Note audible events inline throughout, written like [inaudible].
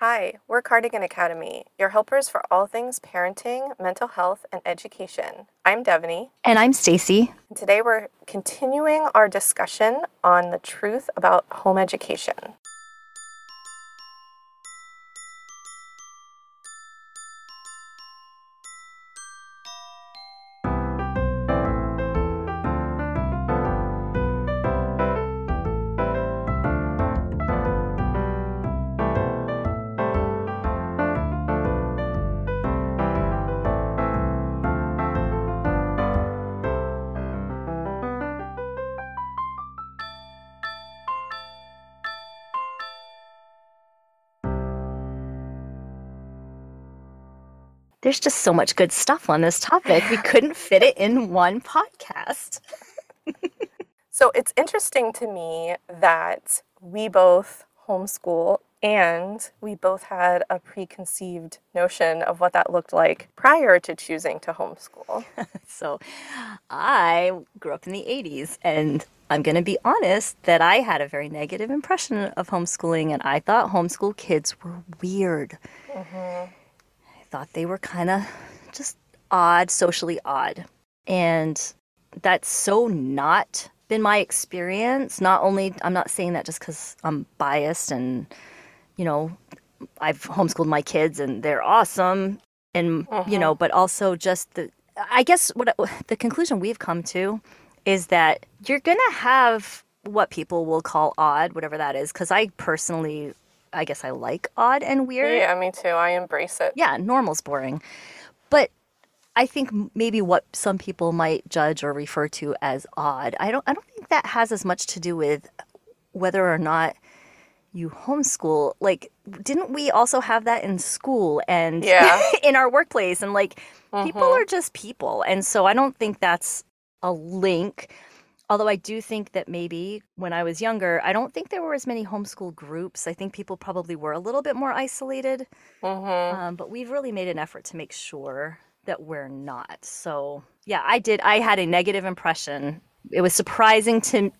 Hi, we're Cardigan Academy, your helpers for all things parenting, mental health, and education. I'm Devaney. And I'm Stacy. Today we're continuing our discussion on the truth about home education. There's just so much good stuff on this topic. We couldn't fit it in one podcast. so it's interesting to me that we both homeschool and we both had a preconceived notion of what that looked like prior to choosing to homeschool. [laughs] so I grew up in the 80s and I'm going to be honest that I had a very negative impression of homeschooling and I thought homeschool kids were weird. Mm-hmm thought they were kind of just odd, socially odd. And that's so not been my experience. Not only, I'm not saying that just because I'm biased and, you know, I've homeschooled my kids and they're awesome. And, uh-huh. you know, but also just the, I guess what the conclusion we've come to is that you're going to have what people will call odd, whatever that is. Because I personally I guess I like odd and weird. Yeah, me too. I embrace it. Yeah, normal's boring. But I think maybe what some people might judge or refer to as odd, I don't I don't think that has as much to do with whether or not you homeschool. Like didn't we also have that in school and yeah. [laughs] in our workplace and like mm-hmm. people are just people. And so I don't think that's a link Although I do think that maybe when I was younger, I don't think there were as many homeschool groups. I think people probably were a little bit more isolated. Mm-hmm. Um, but we've really made an effort to make sure that we're not. So, yeah, I did. I had a negative impression. It was surprising to,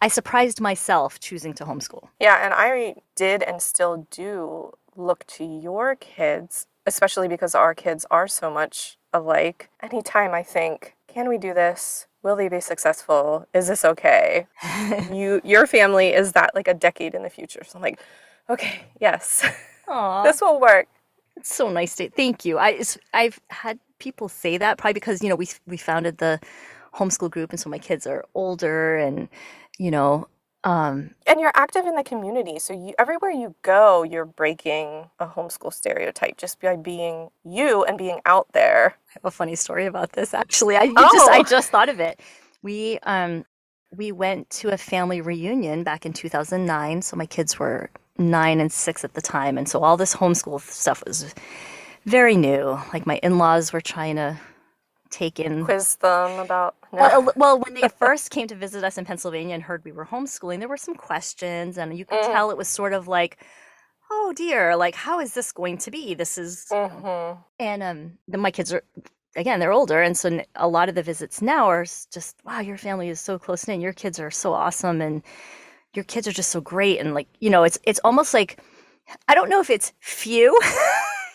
I surprised myself choosing to homeschool. Yeah, and I did and still do look to your kids, especially because our kids are so much alike. Anytime I think, can we do this? will they be successful? Is this okay? [laughs] you your family is that like a decade in the future. So I'm like, okay, yes. [laughs] this will work. It's so nice to thank you. I I've had people say that probably because you know we we founded the homeschool group and so my kids are older and you know um, and you're active in the community, so you, everywhere you go, you're breaking a homeschool stereotype just by being you and being out there. I have a funny story about this. Actually, I oh. just I just thought of it. We um we went to a family reunion back in 2009. So my kids were nine and six at the time, and so all this homeschool stuff was very new. Like my in-laws were trying to taken quiz them about no. well, well, when they [laughs] first came to visit us in Pennsylvania and heard we were homeschooling, there were some questions, and you could mm. tell it was sort of like, "Oh dear, like how is this going to be? This is," mm-hmm. and um, then my kids are again they're older, and so a lot of the visits now are just, "Wow, your family is so close knit. Your kids are so awesome, and your kids are just so great." And like you know, it's it's almost like I don't know if it's few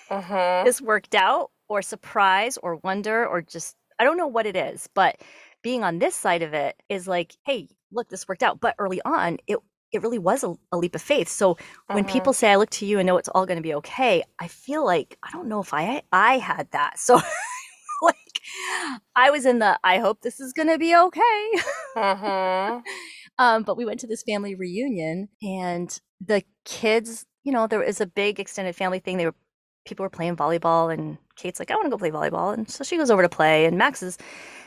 mm-hmm. [laughs] this worked out or surprise or wonder or just I don't know what it is, but being on this side of it is like, hey, look, this worked out. But early on, it it really was a, a leap of faith. So when uh-huh. people say I look to you and know it's all going to be okay, I feel like I don't know if I I had that. [laughs] So like I was in the I hope this is going to be okay. Uh-huh. [laughs] um, but we went to this family reunion and the kids, you know, there was a big extended family thing. They were people were playing volleyball and Kate's like, I want to go play volleyball. And so she goes over to play and Max is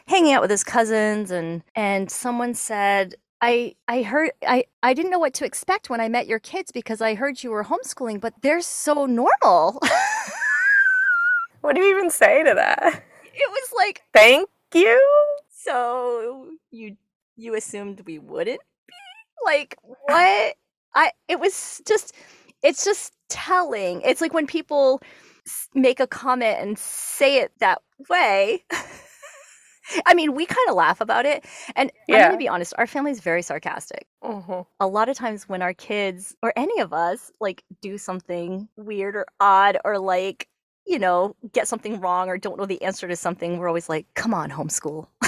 hanging out with his cousins and and someone said, I I heard I I didn't know what to expect when I met your kids because I heard you were homeschooling, but they're so normal. [laughs] what do you even say to that? It was like thank you. So you you assumed we wouldn't be? Like what? I it was just it's just telling. It's like when people make a comment and say it that way. [laughs] I mean, we kind of laugh about it. And I'm going to be honest, our family's very sarcastic. hmm A lot of times when our kids or any of us like do something weird or odd or like, you know, get something wrong or don't know the answer to something, we're always like, come on, homeschool. [laughs]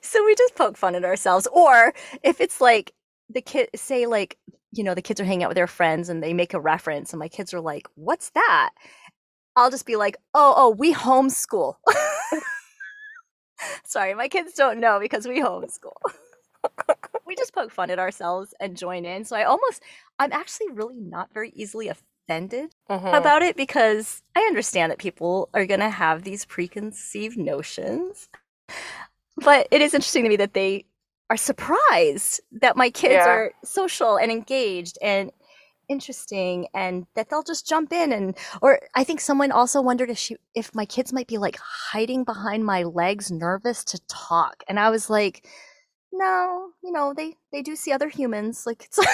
so we just poke fun at ourselves. Or if it's like the kid, say, like, you know, the kids are hanging out with their friends and they make a reference, and my kids are like, what's that? I'll just be like, oh, oh, we homeschool. [laughs] Sorry, my kids don't know because we homeschool. [laughs] we just poke fun at ourselves and join in. So I almost, I'm actually really not very easily offended hmm about it because I understand that people are going to have these preconceived notions. But it is interesting to me that they are surprised that my kids Yeah. are social and engaged and interesting and that they'll just jump in and or I think someone also wondered if she if my kids might be like hiding behind my legs nervous to talk and I was like no you know they they do see other humans like it's [laughs]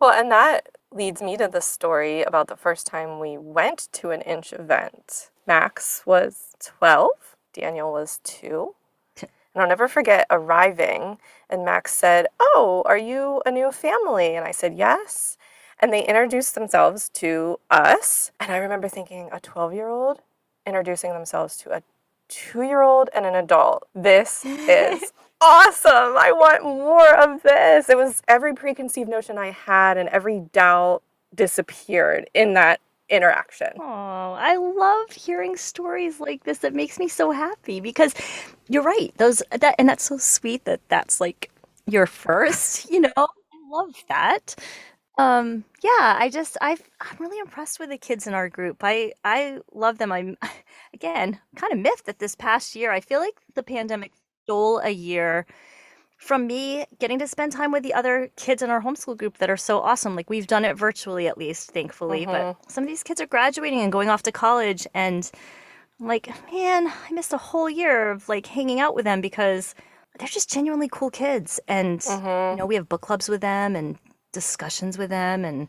Well, and that leads me to the story about the first time we went to an inch event. Max was 12, Daniel was two. And I'll never forget arriving, and Max said, Oh, are you a new family? And I said, Yes. And they introduced themselves to us. And I remember thinking, a 12 year old introducing themselves to a two year old and an adult. This is [laughs] awesome. I want more of this. It was every preconceived notion I had and every doubt disappeared in that interaction. Oh, I love hearing stories like this. That makes me so happy because you're right. Those that and that's so sweet that that's like your first. [laughs] You know, I love that. Um, yeah, I just I've I'm really impressed with the kids in our group. I I love them. I'm [laughs] again kind of miffed that this past year I feel like the pandemic stole a year from me getting to spend time with the other kids in our homeschool group that are so awesome. Like we've done it virtually at least, thankfully. But some of these kids are graduating and going off to college and I'm like, man, I missed a whole year of like hanging out with them because they're just genuinely cool kids. And you know, we have book clubs with them and discussions with them and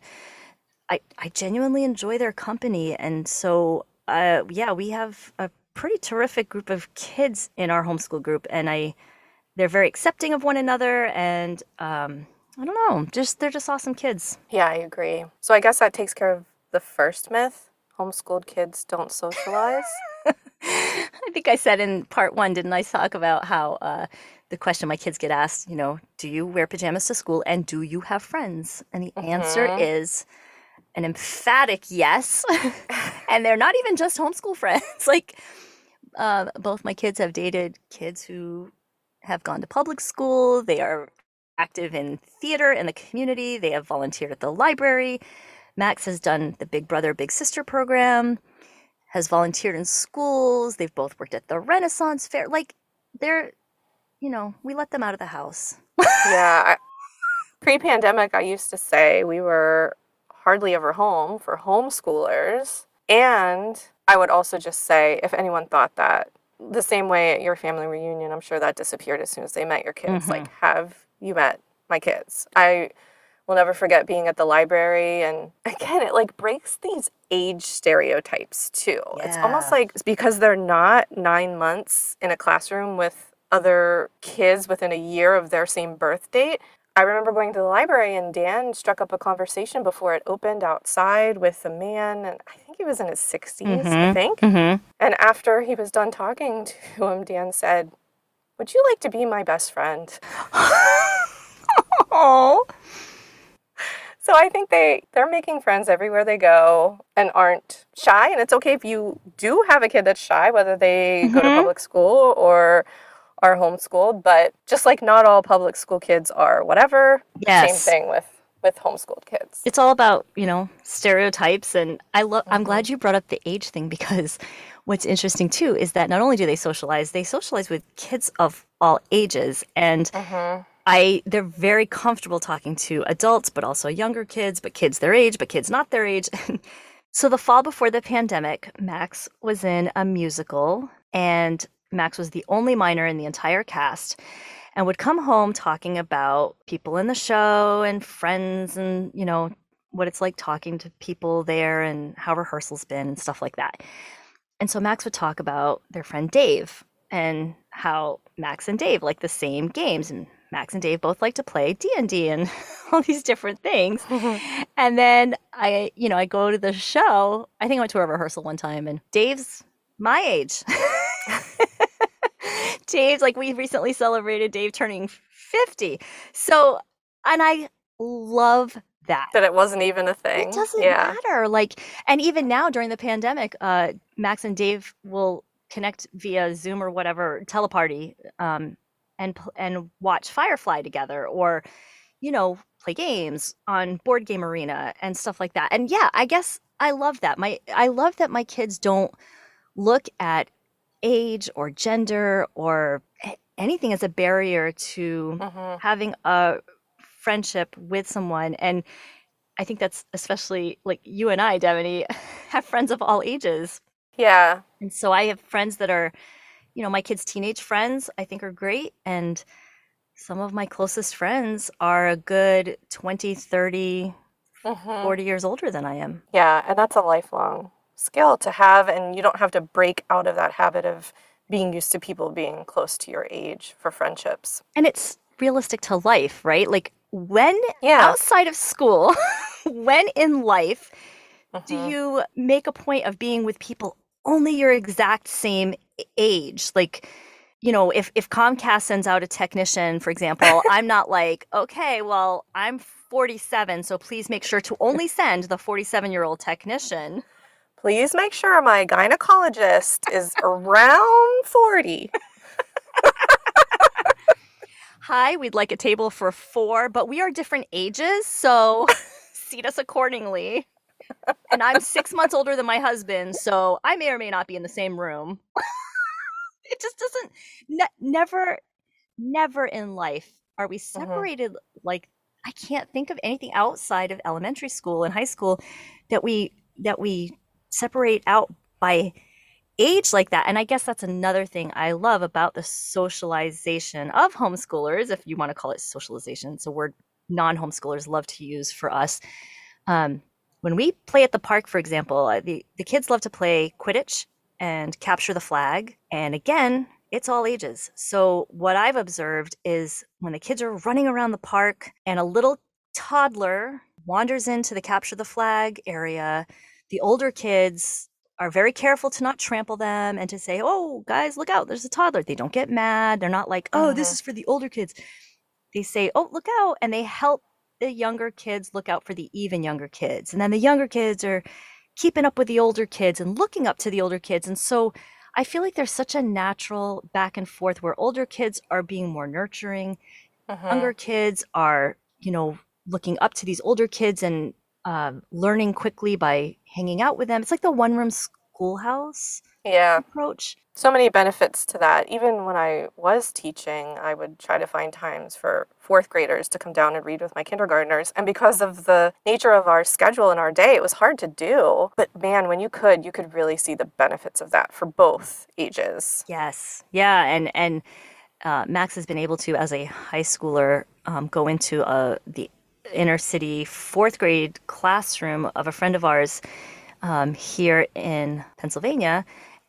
I I genuinely enjoy their company. And so uh yeah, we have a pretty terrific group of kids in our homeschool group and I they're very accepting of one another and um I don't know, just they're just awesome kids. Yeah, I agree. So I guess that takes care of the first myth homeschooled kids don't socialize. [laughs] I think I said in part one, didn't I talk about how uh, the question my kids get asked, you know, do you wear pajamas to school and do you have friends? And the answer is an emphatic yes. [laughs] and they're not even just homeschool friends. [laughs] like, uh, both my kids have dated kids who have gone to public school. They are active in theater in the community. They have volunteered at the library. Max has done the Big Brother Big Sister program, has volunteered in schools. They've both worked at the Renaissance Fair. Like they're, you know, we let them out of the house. yeah. I, [laughs] pre-pandemic, I used to say we were hardly ever home for homeschoolers, and I would also just say if anyone thought that the same way at your family reunion, I'm sure that disappeared as soon as they met your kids. Like, mm-hmm. have you met my kids? I will never forget being at the library, and [laughs] again, it like breaks these age stereotypes too. It's almost Yeah. like because they're not nine months in a classroom with other kids within a year of their same birth date. I remember going to the library and Dan struck up a conversation before it opened outside with a man, and I think he was in his 60s, I think. Mm-hmm. And after he was done talking [laughs] to him, Dan said, Would you like to be my best friend? [laughs] Oh, So I think they they're making friends everywhere they go and aren't shy. And it's okay if you do have a kid that's shy, whether they go to public school or are homeschooled. But just like not all public school kids are whatever, same thing with with homeschooled kids. it's all about you know stereotypes, and I love. I'm glad you brought up the age thing because what's interesting too is that not only do they socialize, they socialize with kids of all ages, and mm-hmm. I they're very comfortable talking to adults, but also younger kids, but kids their age, but kids not their age. [laughs] so the fall before the pandemic, Max was in a musical, and Max was the only minor in the entire cast, and would come home talking about people in the show and friends, and you know what it's like talking to people there and how rehearsals been and stuff like that. And so Max would talk about their friend Dave and how Max and Dave like the same games and Max and Dave both like to play D&D and [laughs] all these different things. [laughs] and then I, you know, I go to the show. I think I went to a rehearsal one time and Dave's my age. [laughs] Dave's like we recently celebrated Dave turning 50. So, and I love that. That it wasn't even a thing. It doesn't yeah. matter. Like, and even now during the pandemic, uh, Max and Dave will connect via Zoom or whatever teleparty, um, and and watch Firefly together, or you know, play games on Board Game Arena and stuff like that. And yeah, I guess I love that. My I love that my kids don't look at age or gender or anything as a barrier to mm-hmm. having a friendship with someone and i think that's especially like you and i Devaney, [laughs] have friends of all ages yeah and so i have friends that are you know my kids teenage friends i think are great and some of my closest friends are a good 20 30 mm-hmm. 40 years older than i am yeah and that's a lifelong skill to have and you don't have to break out of that habit of being used to people being close to your age for friendships and it's realistic to life right like when yeah. outside of school, [laughs] when in life uh-huh. do mm-hmm. you make a point of being with people only your exact same age? Like, you know, if if Comcast sends out a technician, for example, [laughs] I'm not like, okay, well, I'm 47, so please make sure to only send the 47 year old technician. Please make sure my gynecologist is around 40 hi, we'd like a table for four, but we are different ages, so [laughs] seat us accordingly. and I'm six months older than my husband, so I may or may not be in the same room. [laughs] it just doesn't, ne- never, never in life are we mm-hmm. separated mm-hmm. like I can't think of anything outside of elementary school and high school that we that we separate out by age like that. And I guess that's another thing I love about the socialization of homeschoolers, if you want to call it socialization. It's a word non homeschoolers love to use for us. Um, when we play at the park, for example, uh, the, the kids love to play Quidditch and capture the flag. And again, it's all ages. So, what I've observed is when the kids are running around the park and a little toddler wanders into the capture the flag area, the older kids are very careful to not trample them and to say, oh, guys, look out, there's a toddler. They don't get mad. They're not like, oh, uh-huh. this is for the older kids. They say, oh, look out. And they help the younger kids look out for the even younger kids. And then the younger kids are keeping up with the older kids and looking up to the older kids. And so I feel like there's such a natural back and forth where older kids are being more nurturing, uh-huh. younger kids are, you know, looking up to these older kids and um, learning quickly by hanging out with them. It's like the one room schoolhouse yeah. approach. So many benefits to that. Even when I was teaching, I would try to find times for fourth graders to come down and read with my kindergartners. And because of the nature of our schedule and our day, it was hard to do. But man, when you could, you could really see the benefits of that for both ages. Yes. Yeah. And, and, uh, Max has been able to, as a high schooler, um, go into uh, the inner city fourth grade classroom of a friend of ours um, here in Pennsylvania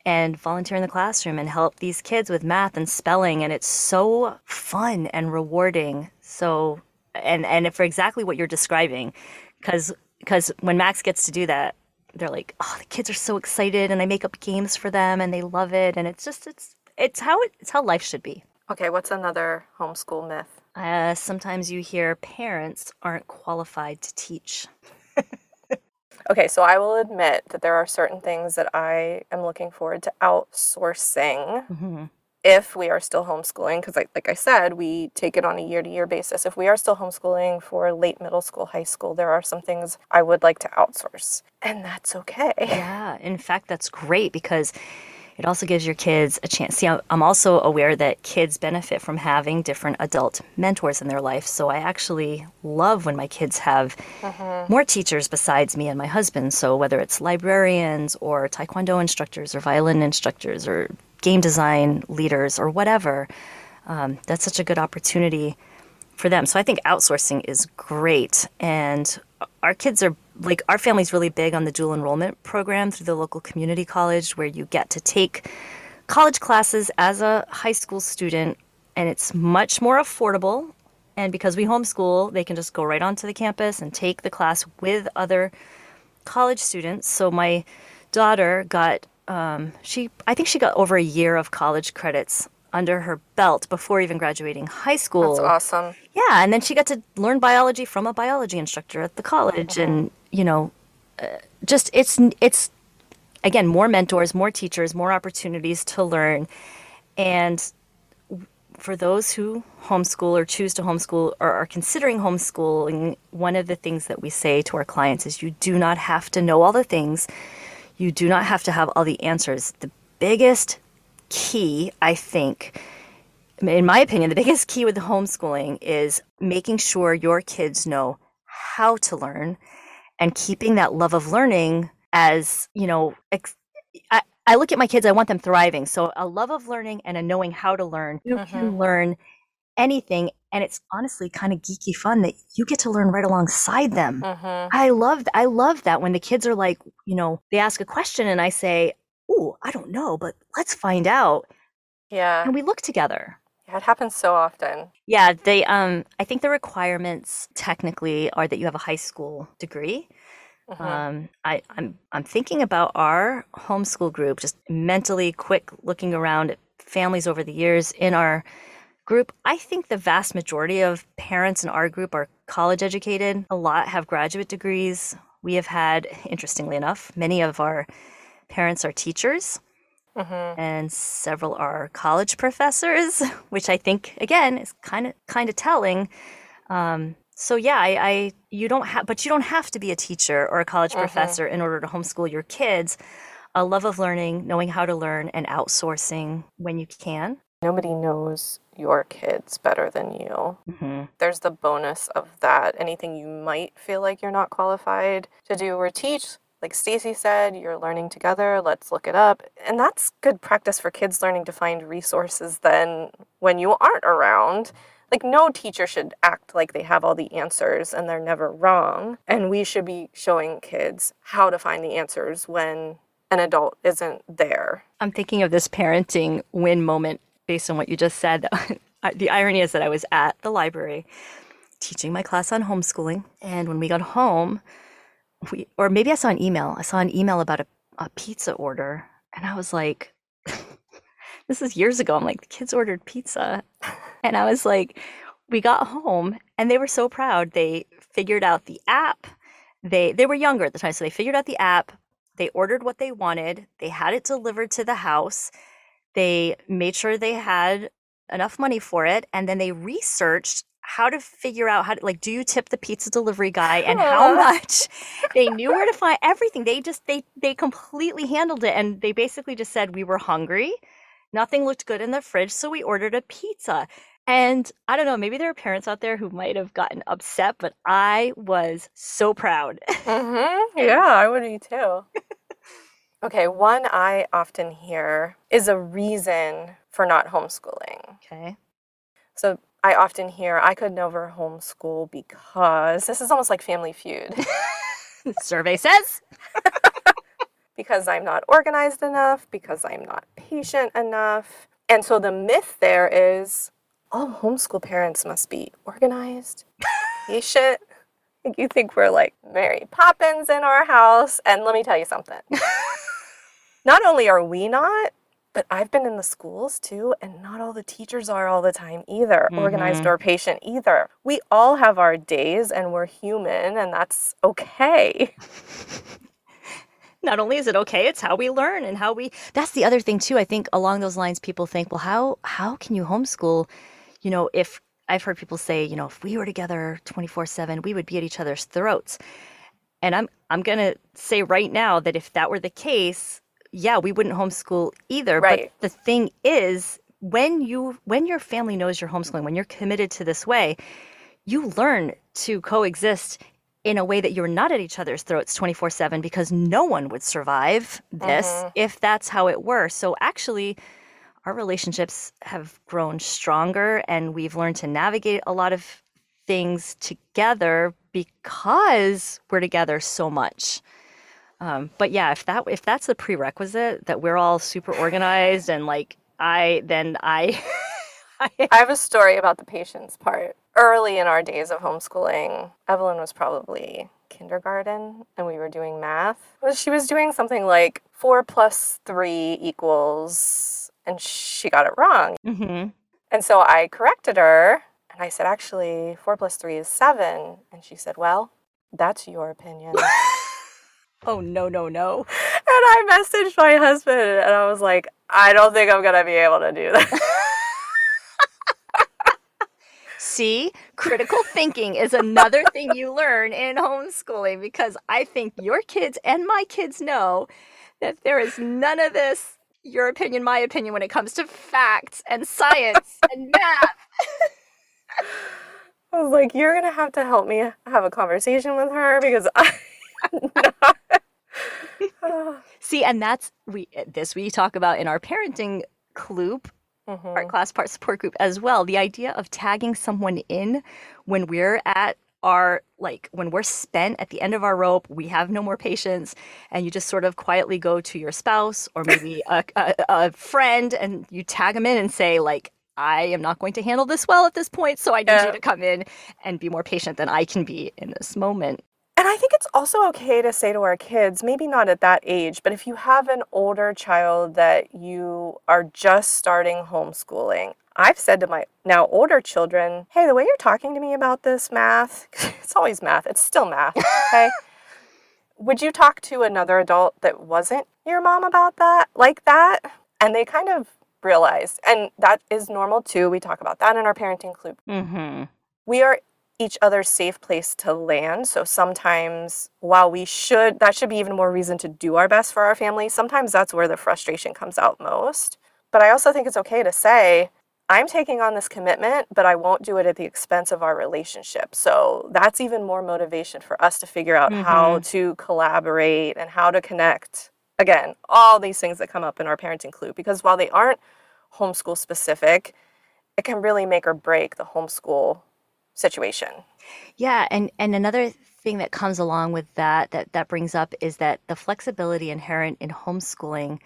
and volunteer in the classroom and help these kids with math and spelling and it's so fun and rewarding. So and and for exactly what you're describing because because when max gets to do that they're like oh the kids are so excited and i make up games for them and they love it and it's just it's it's how it, it's how life should be. Okay what's another homeschool myth uh, sometimes you hear parents aren't qualified to teach. okay, so I will admit that there are certain things that I am looking forward to outsourcing. Mm-hmm. If we are still homeschooling, because like, like I said, we take it on a year to year basis. If we are still homeschooling for late middle school, high school, there are some things I would like to outsource. And that's okay. Yeah, in fact, that's great because it also gives your kids a chance. See, I'm also aware that kids benefit from having different adult mentors in their life. So I actually love when my kids have uh-huh. more teachers besides me and my husband. So whether it's librarians or taekwondo instructors or violin instructors or game design leaders or whatever, um, that's such a good opportunity for them. So I think outsourcing is great. And our kids are like our family's really big on the dual enrollment program through the local community college where you get to take college classes as a high school student and it's much more affordable and because we homeschool they can just go right onto the campus and take the class with other college students so my daughter got um, she i think she got over a year of college credits under her belt before even graduating high school. That's awesome. Yeah, and then she got to learn biology from a biology instructor at the college, mm-hmm. and you know, uh, just it's it's again more mentors, more teachers, more opportunities to learn, and for those who homeschool or choose to homeschool or are considering homeschooling, one of the things that we say to our clients is you do not have to know all the things. You do not have to have all the answers. The biggest key, I think, in my opinion, the biggest key with homeschooling is making sure your kids know how to learn and keeping that love of learning as, you know, ex- I, I look at my kids, I want them thriving. So a love of learning and a knowing how to learn. You mm-hmm. can learn anything and it's honestly kind of geeky fun that you get to learn right alongside them. Mm-hmm. I love I love that when the kids are like, you know, they ask a question and I say, oh, I don't know, but let's find out. Yeah. And we look together. It happens so often. Yeah, they um I think the requirements technically are that you have a high school degree. Mm-hmm. Um, I, I'm I'm thinking about our homeschool group, just mentally quick looking around at families over the years in our group. I think the vast majority of parents in our group are college educated. A lot have graduate degrees. We have had, interestingly enough, many of our parents are teachers. Mm-hmm. And several are college professors, [laughs] which I think again is kind of kind of telling. Um, so yeah, I, I you don't have, but you don't have to be a teacher or a college mm-hmm. professor in order to homeschool your kids. A love of learning, knowing how to learn, and outsourcing when you can. Nobody knows your kids better than you. Mm-hmm. There's the bonus of that. Anything you might feel like you're not qualified to do or teach, like Stacy said, you're learning together, let's look it up. And that's good practice for kids learning to find resources then when you aren't around. Like, no teacher should act like they have all the answers and they're never wrong. And we should be showing kids how to find the answers when an adult isn't there. I'm thinking of this parenting win moment based on what you just said. [laughs] the irony is that I was at the library teaching my class on homeschooling. And when we got home, we, or maybe I saw an email. I saw an email about a, a pizza order, and I was like, [laughs] this is years ago. I'm like, the kids ordered pizza. And I was like, we got home and they were so proud. They figured out the app. They they were younger at the time, so they figured out the app. They ordered what they wanted. They had it delivered to the house. They made sure they had enough money for it, and then they researched how to figure out how to like do you tip the pizza delivery guy and how much? [laughs] They knew where to find everything. They just they they completely handled it and they basically just said we were hungry. Nothing looked good in the fridge so we ordered a pizza. And i don't know maybe there are parents out there who might have gotten upset but i was so proud. Mm-hmm. [laughs] yeah i would be too. Okay one i often hear is a reason for not homeschooling. Okay. So I often hear I could never homeschool because this is almost like Family Feud. [laughs] Survey says. because I'm not organized enough, because I'm not patient enough. And so the myth there is all homeschool parents must be organized, patient. You think we're like Mary Poppins in our house. And let me tell you something. [laughs] not only are we not, but I've been in the schools too, and not all the teachers are all the time either, mm-hmm. organized or patient either. We all have our days and we're human, and that's okay. [laughs] not only is it okay, it's how we learn and how we that's the other thing too. I think along those lines people think, well, how how can you homeschool? You know, if I've heard people say, you know, if we were together 24/7, we would be at each other's throats. And I'm I'm going to say right now that if that were the case, yeah, we wouldn't homeschool either. Right. But the thing is, when you when your family knows you're homeschooling, when you're committed to this way, you learn to coexist in a way that you're not at each other's throats 24/7 because no one would survive this mm-hmm. if that's how it were. So actually our relationships have grown stronger and we've learned to navigate a lot of things together because we're together so much. Um, but yeah, if that if that's the prerequisite that we're all super organized and like I then I [laughs] I have a story about the patience part. Early in our days of homeschooling, Evelyn was probably kindergarten and we were doing math. She was doing something like four plus three equals, and she got it wrong. Mm-hmm. And so I corrected her and I said, actually, four plus three is seven. And she said, well, that's your opinion. [laughs] oh, no, no, no. And I messaged my husband and I was like, I don't think I'm going to be able to do that. [laughs] See, critical thinking is another thing you learn in homeschooling because I think your kids and my kids know that there is none of this your opinion, my opinion when it comes to facts and science and [laughs] math. I was like, you're gonna have to help me have a conversation with her because I. [laughs] [sighs] See, and that's we this we talk about in our parenting loop, mm-hmm. our class part support group as well. The idea of tagging someone in when we're at our like when we're spent at the end of our rope, we have no more patience, and you just sort of quietly go to your spouse or maybe [laughs] a, a, a friend, and you tag them in and say like, I am not going to handle this well at this point, so I need yeah. you to come in and be more patient than I can be in this moment. And I think it's also okay to say to our kids, maybe not at that age, but if you have an older child that you are just starting homeschooling, I've said to my now older children, hey, the way you're talking to me about this math, [laughs] it's always math, it's still math, okay? [laughs] Would you talk to another adult that wasn't your mom about that, like that? And they kind of realized, and that is normal too. We talk about that in our parenting club. Mm-hmm. We are each other's safe place to land. So sometimes, while we should, that should be even more reason to do our best for our family, sometimes that's where the frustration comes out most. But I also think it's okay to say, I'm taking on this commitment, but I won't do it at the expense of our relationship. So that's even more motivation for us to figure out mm-hmm. how to collaborate and how to connect. Again, all these things that come up in our parenting club, because while they aren't homeschool specific, it can really make or break the homeschool situation. Yeah, and and another thing that comes along with that that that brings up is that the flexibility inherent in homeschooling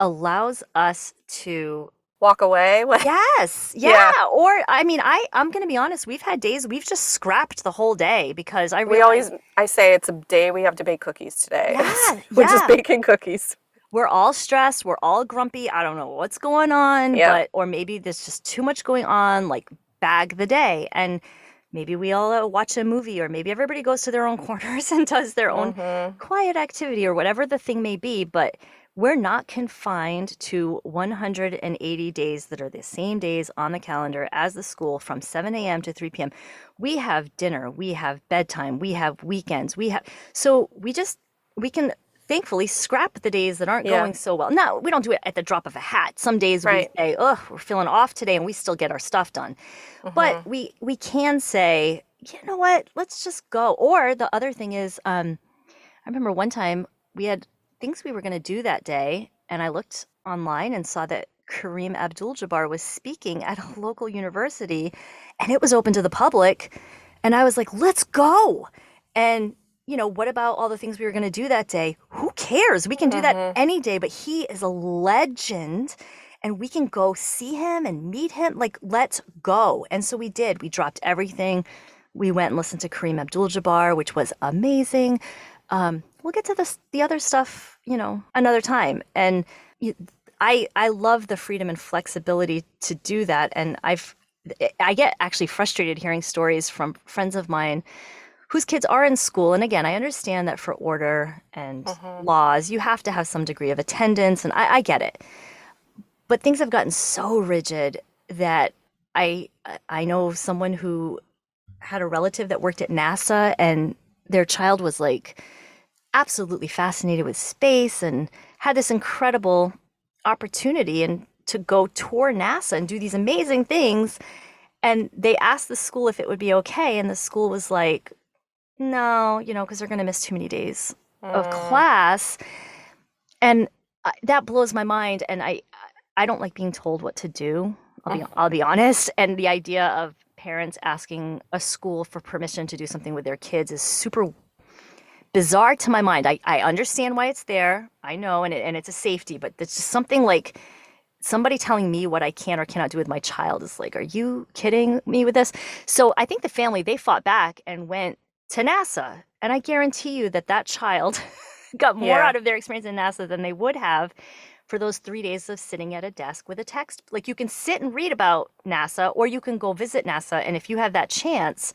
allows us to walk away. [laughs] with- yes. Yeah. yeah. Or I mean, I I'm going to be honest, we've had days we've just scrapped the whole day because I We always I say it's a day we have to bake cookies today. Yeah. [laughs] We're yeah. just baking cookies. We're all stressed, we're all grumpy. I don't know what's going on, yeah. but or maybe there's just too much going on like bag the day and maybe we all uh, watch a movie or maybe everybody goes to their own [laughs] corners and does their own mm-hmm. quiet activity or whatever the thing may be but we're not confined to 180 days that are the same days on the calendar as the school from 7 a.m. to 3 p.m. We have dinner, we have bedtime, we have weekends, we have so we just we can thankfully scrap the days that aren't yeah. going so well. No, we don't do it at the drop of a hat. Some days right. we say, "Oh, we're feeling off today," and we still get our stuff done. Mm-hmm. But we we can say, "You know what? Let's just go." Or the other thing is, um, I remember one time we had things we were going to do that day, and I looked online and saw that Kareem Abdul Jabbar was speaking at a [laughs] local university and it was open to the public. And I was like, let's go. And, you know, what about all the things we were going to do that day? Who cares? We can do mm-hmm. that any day, but he is a legend and we can go see him and meet him. Like, let's go. And so we did. We dropped everything. We went and listened to Kareem Abdul Jabbar, which was amazing. Um, we'll get to this the other stuff, you know, another time. And I I love the freedom and flexibility to do that. And I've I get actually frustrated hearing stories from friends of mine whose kids are in school. And again, I understand that for order and uh-huh. laws, you have to have some degree of attendance, and I, I get it. But things have gotten so rigid that I I know someone who had a relative that worked at NASA and their child was like absolutely fascinated with space and had this incredible opportunity and to go tour NASA and do these amazing things. And they asked the school if it would be okay, and the school was like, "No, you know, because they're going to miss too many days mm. of class." And I, that blows my mind. And I, I don't like being told what to do. I'll be, I'll be honest. And the idea of parents asking a school for permission to do something with their kids is super bizarre to my mind. I, I understand why it's there. I know, and, it, and it's a safety, but it's just something like somebody telling me what I can or cannot do with my child is like, are you kidding me with this? So I think the family, they fought back and went to NASA. And I guarantee you that that child [laughs] got more yeah. out of their experience in NASA than they would have for those three days of sitting at a desk with a text. Like you can sit and read about NASA or you can go visit NASA. And if you have that chance.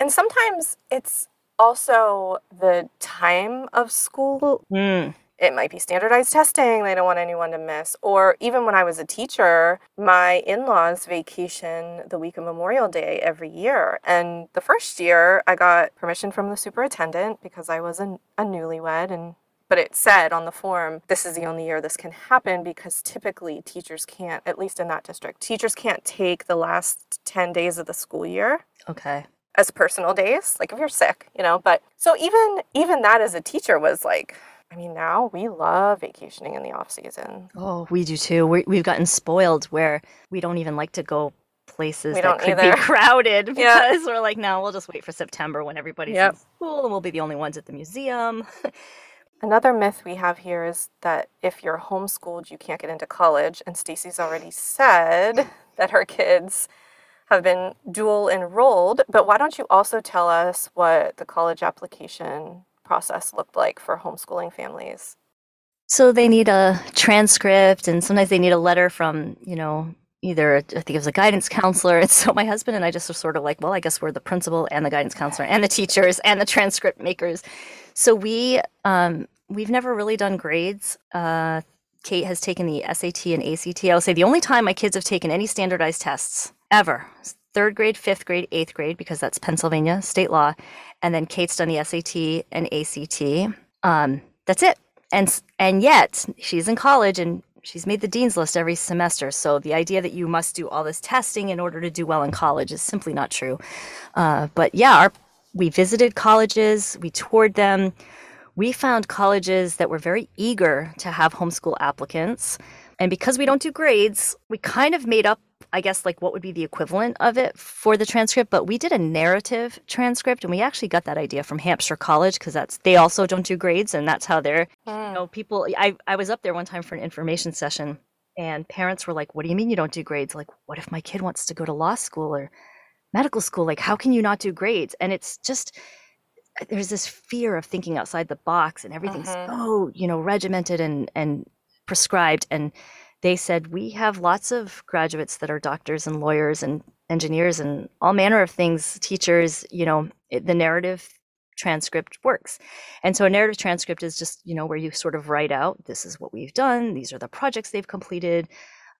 And sometimes it's also the time of school. Mm. It might be standardized testing they don't want anyone to miss. Or even when I was a teacher, my in laws vacation the week of Memorial Day every year. And the first year, I got permission from the superintendent because I was a, a newlywed and but it said on the form this is the only year this can happen because typically teachers can't at least in that district teachers can't take the last 10 days of the school year okay as personal days like if you're sick you know but so even even that as a teacher was like I mean, now we love vacationing in the off season. Oh, we do too. we have gotten spoiled where we don't even like to go places we that could either. be [laughs] crowded [laughs] because yeah. we're like, no, we'll just wait for September when everybody's yep. in school and we'll be the only ones at the museum. [laughs] Another myth we have here is that if you're homeschooled, you can't get into college. And Stacy's already said that her kids have been dual enrolled. But why don't you also tell us what the college application process looked like for homeschooling families? So they need a transcript, and sometimes they need a letter from, you know, either I think it was a guidance counselor. [laughs] And so my husband and I just were sort of like, well, I guess we're the principal and the guidance counselor and the teachers and the transcript makers. So we um, we've never really done grades. Uh, Kate has taken the SAT and ACT. I will say the only time my kids have taken any standardized tests ever third grade, fifth grade, eighth grade, because that's Pennsylvania state law. And then Kate's done the SAT and ACT. Um, that's it. And and yet she's in college and she's made the dean's list every semester. So the idea that you must do all this testing in order to do well in college is simply not true. Uh, but yeah, our, we visited colleges, we toured them. We found colleges that were very eager to have homeschool applicants. And because we don't do grades, we kind of made up I guess like what would be the equivalent of it for the transcript, but we did a narrative transcript and we actually got that idea from Hampshire College because that's they also don't do grades and that's how they're mm. you know people I I was up there one time for an information session and parents were like, "What do you mean you don't do grades? Like what if my kid wants to go to law school or medical school? Like how can you not do grades?" And it's just there's this fear of thinking outside the box and everything's mm-hmm. so, you know, regimented and and prescribed and they said, We have lots of graduates that are doctors and lawyers and engineers and all manner of things, teachers, you know, the narrative transcript works. And so a narrative transcript is just, you know, where you sort of write out, this is what we've done, these are the projects they've completed.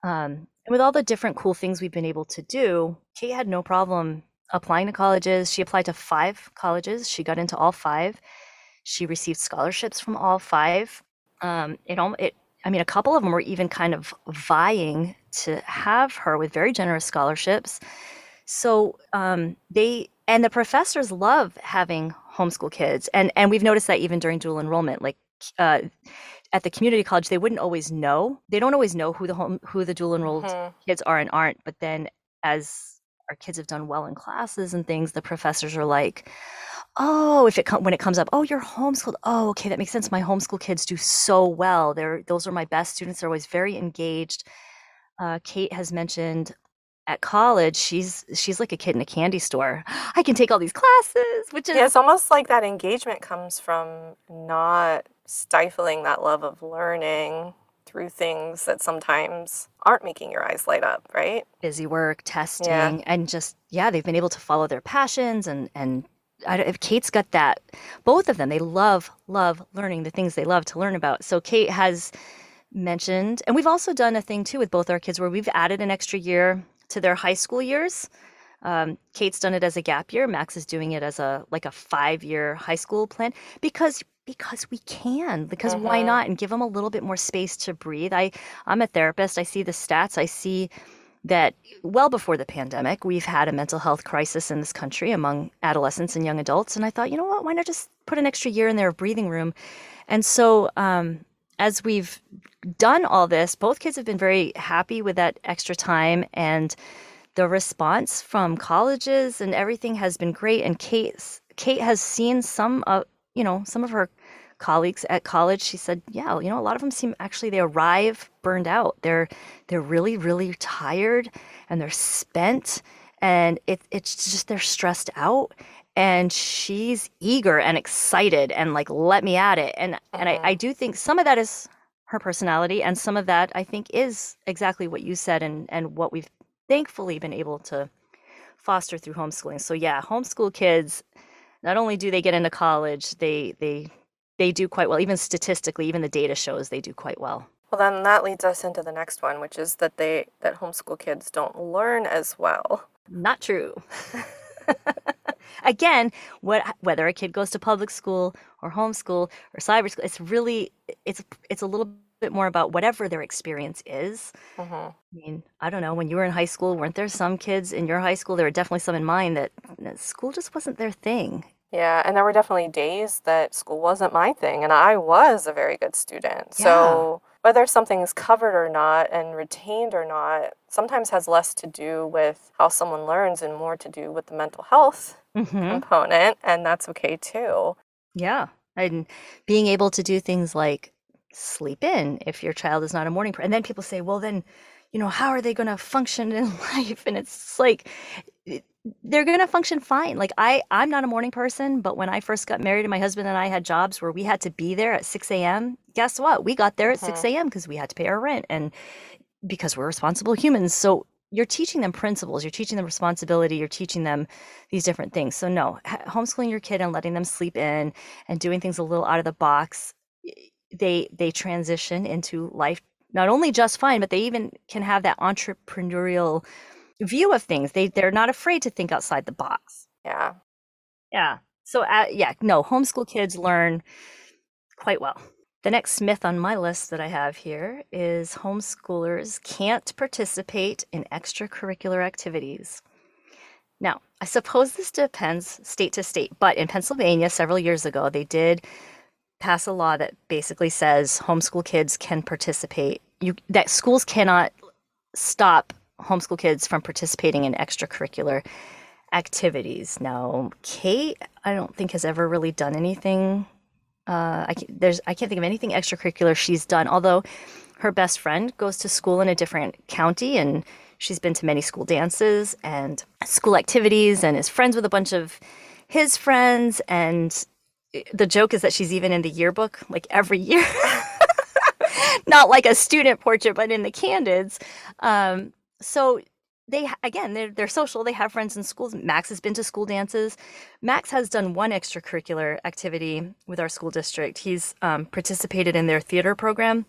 Um, and with all the different cool things we've been able to do, Kate had no problem applying to colleges. She applied to five colleges. She got into all five. She received scholarships from all five. Um, it, all it I mean, a couple of them were even kind of vying to have her with very generous scholarships. So um, they and the professors love having homeschool kids, and and we've noticed that even during dual enrollment, like. Uh, at the community college, they wouldn't always know. They don't always know who the home, who the dual enrolled mm-hmm. kids are and aren't. But then, as our kids have done well in classes and things, the professors are like, oh, if it com- when it comes up, oh, you're homeschooled. Oh, okay, that makes sense. My homeschool kids do so well. They're those are my best students. They're always very engaged. Uh, Kate has mentioned at college she's she's like a kid in a candy store. [gasps] I can take all these classes, which is yeah, it's almost like that engagement comes from not stifling that love of learning through things that sometimes aren't making your eyes light up, right? Busy work, testing, yeah. and just yeah, they've been able to follow their passions and and if Kate's got that, both of them, they love, love learning the things they love to learn about. So Kate has mentioned, and we've also done a thing too with both our kids where we've added an extra year to their high school years. Um, Kate's done it as a gap year. Max is doing it as a like a five year high school plan because because we can because why mm-hmm. not and give them a little bit more space to breathe. I I'm a therapist. I see the stats. I see that well before the pandemic, we've had a mental health crisis in this country among adolescents and young adults. And I thought, you know what, why not just put an extra year in there of breathing room? And so, um, as we've done all this, both kids have been very happy with that extra time. And the response from colleges and everything has been great. And Kate, Kate has seen some of, you know, some of her colleagues at college. She said, yeah, you know, a lot of them seem actually they arrive burned out. They're they're really really tired and they're spent and it, it's just they're stressed out and she's eager and excited and like let me at it and uh-huh. and I, I do think some of that is her personality and some of that i think is exactly what you said and and what we've thankfully been able to foster through homeschooling so yeah homeschool kids not only do they get into college they they they do quite well. Even statistically even the data shows they do quite well. Well then that leads us into the next one which is that they that homeschool kids don't learn as well. Not true. [laughs] Again what whether a kid goes to public school or homeschool or cyber school it's really it's it's a little bit more about whatever their experience is. Mm-hmm. i mean i don't know when you were in high school weren't there some kids in your high school? There were definitely some in mine that, that school just wasn't their thing yeah, and there were definitely days that school wasn't my thing, and I was a very good student. Yeah. So whether something is covered or not and retained or not sometimes has less to do with how someone learns and more to do with the mental health mm-hmm. component, and that's okay too. Yeah. And being able to do things like sleep in if your child is not a morning person. And then people say, well, then, you know, how are they going to function in [laughs] life? And it's like, they're going to function fine. Like I, I'm not a morning person, but when I first got married and my husband and I had jobs where we had to be there at 6 a.m., guess what? We got there at 6 a.m. Mm-hmm. because we had to pay our rent and because we're responsible humans. So you're teaching them principles, you're teaching them responsibility, you're teaching them these different things. So no, homeschooling your kid and letting them sleep in and doing things a little out of the box, they they transition into life not only just fine, but they even can have that entrepreneurial view of things. They they're not afraid to think outside the box. Yeah. Yeah. So uh, yeah, no, homeschool kids learn quite well. The next myth on my list that I have here is homeschoolers can't participate in extracurricular activities. Now, I suppose this depends state to state, but in Pennsylvania several years ago, they did pass a law that basically says homeschool kids can participate. You that schools cannot stop homeschool kids from participating in extracurricular activities. Now, Kate, I don't think has ever really done anything. Uh, I can't, there's I can't think of anything extracurricular she's done. Although her best friend goes to school in a different county, and she's been to many school dances and school activities, and is friends with a bunch of his friends. And the joke is that she's even in the yearbook like every year. [laughs] Not like a student portrait, but in the candids. Um, so they again they're, they're social they have friends in schools max has been to school dances. Max has done one extracurricular activity with our school district. He's um, participated in their theater program.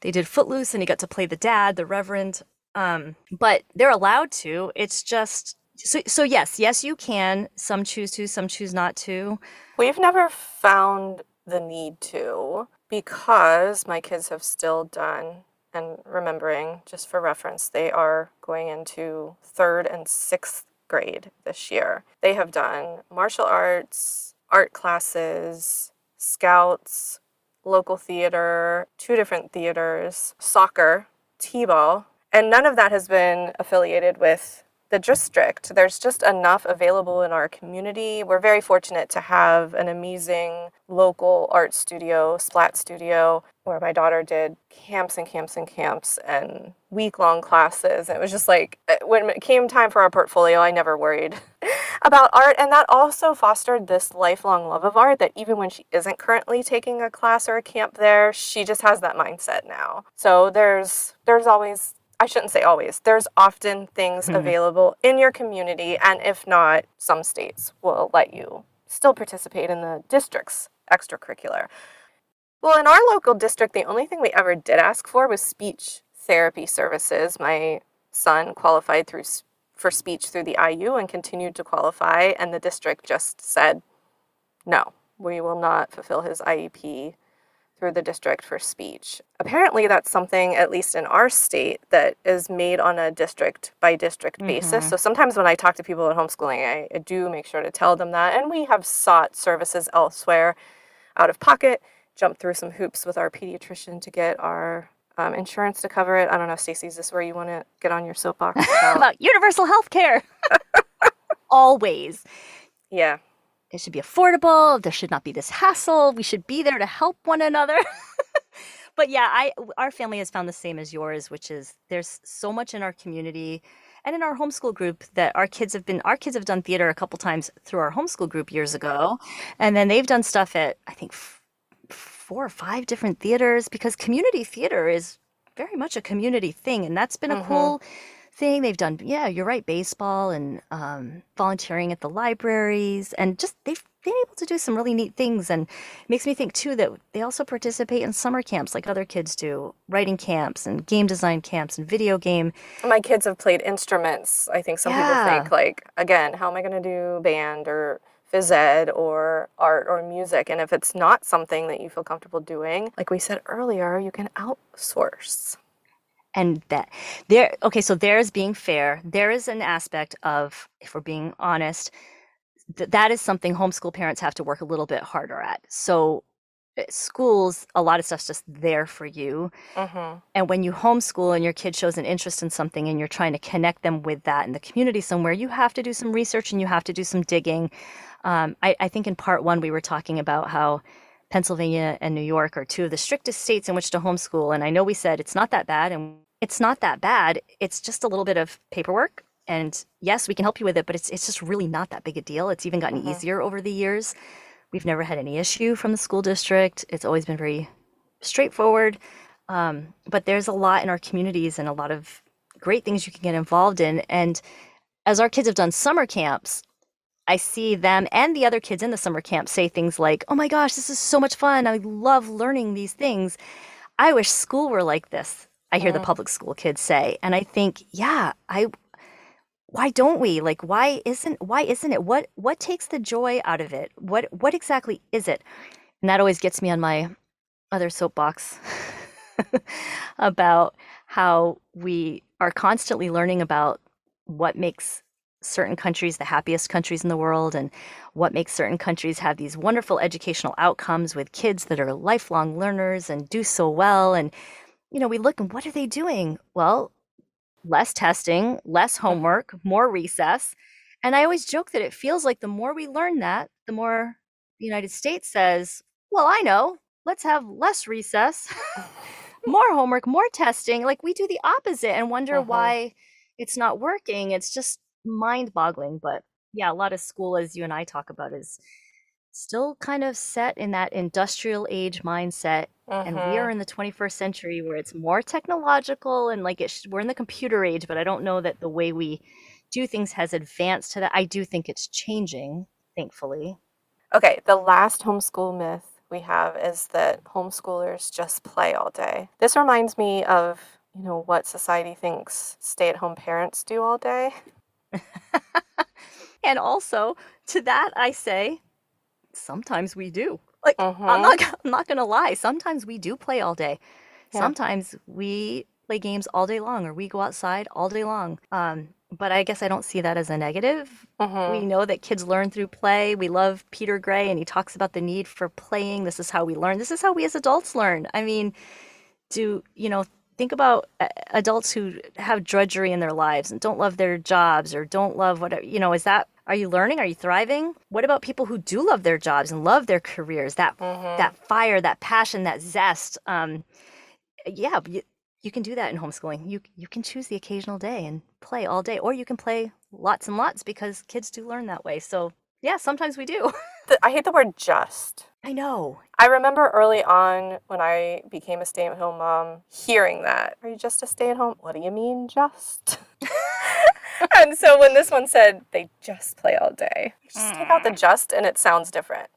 They did footloose and he got to play the dad the reverend um, but they're allowed to. It's just so, so yes yes you can. Some choose to some choose not to. We've never found the need to because my kids have still done and remembering, just for reference, they are going into third and sixth grade this year. They have done martial arts, art classes, scouts, local theater, two different theaters, soccer, t ball, and none of that has been affiliated with the district. There's just enough available in our community. We're very fortunate to have an amazing local art studio, Splat Studio, where my daughter did camps and camps and camps and week long classes. it was just like, uh, when it came time for our portfolio, I never worried [laughs] about art. And that also fostered this lifelong love of art that even when she isn't currently taking a class or a camp there, she just has that mindset now. So there's, there's always I shouldn't say always. There's often things mm-hmm. available in your community, and if not, some states will let you still participate in the district's extracurricular. Well, in our local district, the only thing we ever did ask for was speech therapy services. My son qualified through for speech through the IU and continued to qualify, and the district just said, no, we will not fulfill his IEP through the district for speech. Apparently, that's something, at least in our state, that is made on a district by district mm-hmm. basis. So sometimes when I talk to people in homeschooling, I, I do make sure to tell them that. And we have sought services elsewhere out of pocket, jumped through some hoops with our pediatrician to get our um, insurance to cover it. I don't know, Stacey, is this where you want to get on your soapbox [laughs] about, about universal health care? [laughs] Always. Yeah. It should be affordable. There should not be this hassle. We should be there to help one another. [laughs] but yeah, I our family has found the same as yours, which is there's so much in our community and in our homeschool group that our kids have been our kids have done theater a couple times through our homeschool group years ago and then they've done stuff at i think f- four or five different theaters because community theater is very much a community thing and that's been mm-hmm. a cool thing. They've done yeah you're right baseball and um, volunteering at the libraries and just they've been able to do some really neat things and makes me think too that they also participate in summer camps like other kids do writing camps and game design camps and video game. My kids have played instruments i think some yeah. people think like again how am i going to do band or phys ed or art or music? And if it's not something that you feel comfortable doing like we said earlier you can outsource and that there okay so there's being fair there is an aspect of if we're being honest th- that is something homeschool parents have to work a little bit harder at. So eh, schools a lot of stuff's just there for you mm-hmm. and when you homeschool and your kid shows an interest in something and you're trying to connect them with that in the community somewhere you have to do some research and you have to do some digging um, I, I think in part one we were talking about how pennsylvania and new york are two of the strictest states in which to homeschool and i know we said it's not that bad and it's not that bad it's just a little bit of paperwork and yes, we can help you with it, but it's it's just really not that big a deal. It's even gotten mm-hmm. easier over the years. We've never had any issue from the school district. It's always been very straightforward. Um, but there's a lot in our communities and a lot of great things you can get involved in. And as our kids have done summer camps, I see them and the other kids in the summer camp say things like, Oh my gosh, this is so much fun. I love learning these things. I wish school were like this. I hear mm. the public school kids say. And I think, yeah, I why don't we like why isn't why isn't it what what takes the joy out of it what what exactly is it and that always gets me on my other soapbox [laughs] about how we are constantly learning about what makes certain countries the happiest countries in the world and what makes certain countries have these wonderful educational outcomes with kids that are lifelong learners and do so well and you know we look and what are they doing well less testing, less homework, more recess. And I always joke that it feels like the more we learn that, the more the United States says, well, I know, let's have less recess, [laughs] [laughs] more homework, more testing. Like we do the opposite and wonder uh-huh. why it's not working. It's just mind boggling. But yeah, a lot of school, as you and I talk about, is still kind of set in that industrial age mindset and we are mm-hmm. in the 21st century where it's more technological and like it we're in the computer age but i don't know that the way we do things has advanced to that. I do think it's changing thankfully. Okay the last homeschool myth we have is that homeschoolers just play all day. This reminds me of you know what society thinks stay-at-home parents do all day. [laughs] And also to that i say sometimes we do. Like uh-huh. I'm not [laughs] I'm not gonna lie. Sometimes we do play all day. Yeah. Sometimes we play games all day long, or we go outside all day long. Um, but I guess I don't see that as a negative. Uh-huh. We know that kids learn through play. We love Peter Gray, and he talks about the need for playing. This is how we learn. This is how we as adults learn. I mean, do you know? Think about uh, adults who have drudgery in their lives and don't love their jobs or don't love whatever. You know, is that are you learning? Are you thriving? What about people who do love their jobs and love their careers? That mm-hmm. that fire, that passion, that zest. Um, yeah, you, you can do that in homeschooling. You you can choose the occasional day and play all day, or you can play lots and lots because kids do learn that way. So yeah, sometimes we do. [laughs] I hate the word just. I know. I remember early on when I became a stay at home mom hearing that. Are you just a stay at home? What do you mean, just? [laughs] [laughs] and so when this one said they just play all day, just take out the mm. just and it sounds different.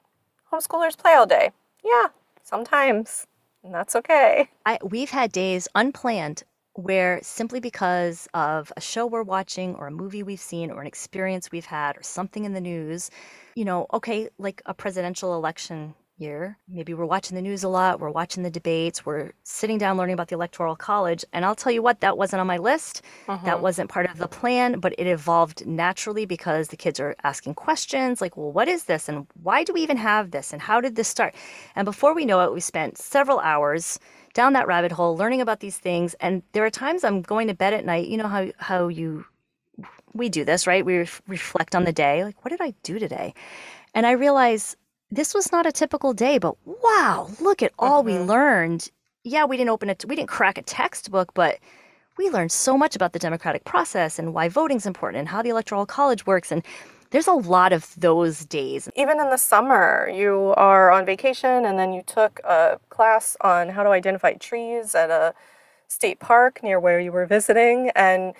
Homeschoolers play all day. Yeah, sometimes. And that's okay. I, we've had days unplanned where simply because of a show we're watching or a movie we've seen or an experience we've had or something in the news, you know, okay, like a presidential election year. Maybe we're watching the news a lot, we're watching the debates, we're sitting down learning about the Electoral College. And I'll tell you what, that wasn't on my list. Uh-huh. That wasn't part of the plan, but it evolved naturally because the kids are asking questions like, well, what is this? And why do we even have this? And how did this start? And before we know it, we spent several hours down that rabbit hole, learning about these things. And there are times I'm going to bed at night. You know how how you we do this, right? We reflect on the day. Like, what did I do today? And I realize this was not a typical day, but wow, look at all mm-hmm. we learned. Yeah, we didn't open it, we didn't crack a textbook, but we learned so much about the democratic process and why voting's important and how the electoral college works and there's a lot of those days. Even in the summer, you are on vacation and then you took a class on how to identify trees at a state park near where you were visiting and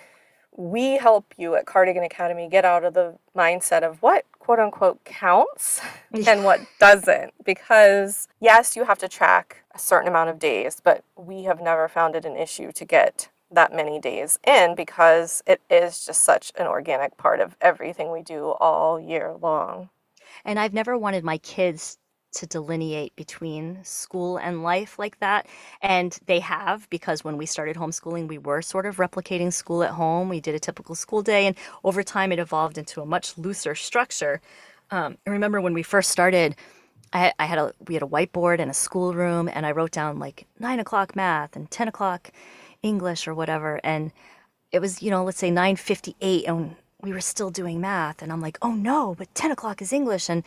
we help you at Cardigan Academy get out of the mindset of what quote unquote counts [laughs] and what doesn't. Because yes, you have to track a certain amount of days, but we have never found it an issue to get that many days in because it is just such an organic part of everything we do all year long. And I've never wanted my kids to delineate between school and life like that. And they have, because when we started homeschooling, we were sort of replicating school at home. We did a typical school day, and over time, it evolved into a much looser structure. Um, I remember when we first started, I, had a we had a whiteboard and a schoolroom, and I wrote down like nine o'clock math and ten o'clock English or whatever, and it was you know let's say nine fifty eight, and we were still doing math and i'm like oh no but 10 o'clock is english. And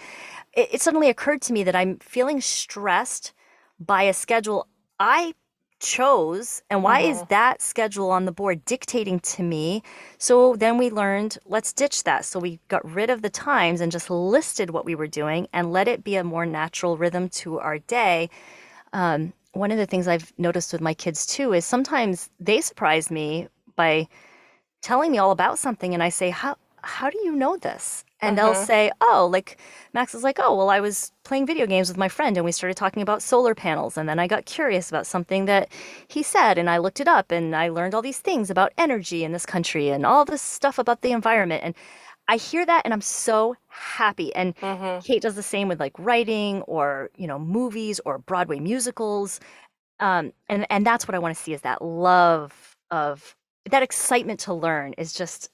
it, it, suddenly occurred to me that i'm feeling stressed by a schedule i chose and why mm-hmm. is that schedule on the board dictating to me? So then we learned let's ditch that. So we got rid of the times and just listed what we were doing and let it be a more natural rhythm to our day. Um, one of the things i've noticed with my kids too is sometimes they surprise me by telling me all about something and I say, "How how do you know this?" And they'll mm-hmm. say, "Oh, like Max is like, "Oh, well, I was playing video games with my friend and we started talking about solar panels and then I got curious about something that he said and I looked it up and I learned all these things about energy in this country and all this stuff about the environment and I hear that and I'm so happy. And mm-hmm. Kate does the same with like writing or, you know, movies or Broadway musicals. Um, and, and that's what I want to see is that love of that excitement to learn is just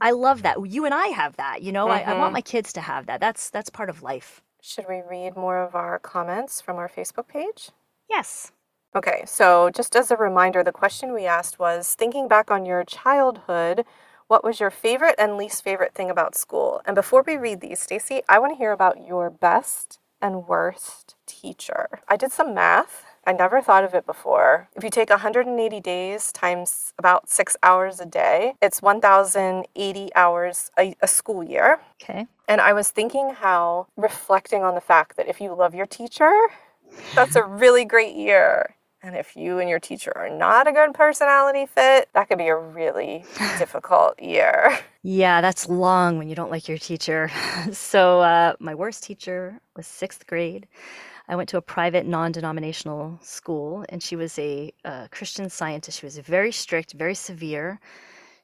I love that. You and I have that, you know. Mm-hmm. I, I want mm-hmm. my kids to have that. That's that's part of life. Should we read more of our comments from our Facebook page? Yes. Okay, so just as a reminder, the question we asked was thinking back on your childhood, what was your favorite and least favorite thing about school? And before we read these, Stacy, I want to hear about your best and worst teacher. I did some math I never thought of it before. If you take 180 days times about six hours a day, it's 1,080 hours a, a, school year. Okay. And I was thinking how reflecting on the fact that if you love your teacher, that's a really great year. And if you and your teacher are not a good personality fit, that could be a really [laughs] difficult year. Yeah, that's long when you don't like your teacher. [laughs] So, uh, my worst teacher was sixth grade. I went to a private non denominational school, and she was a, a Christian scientist. She was very strict, very severe.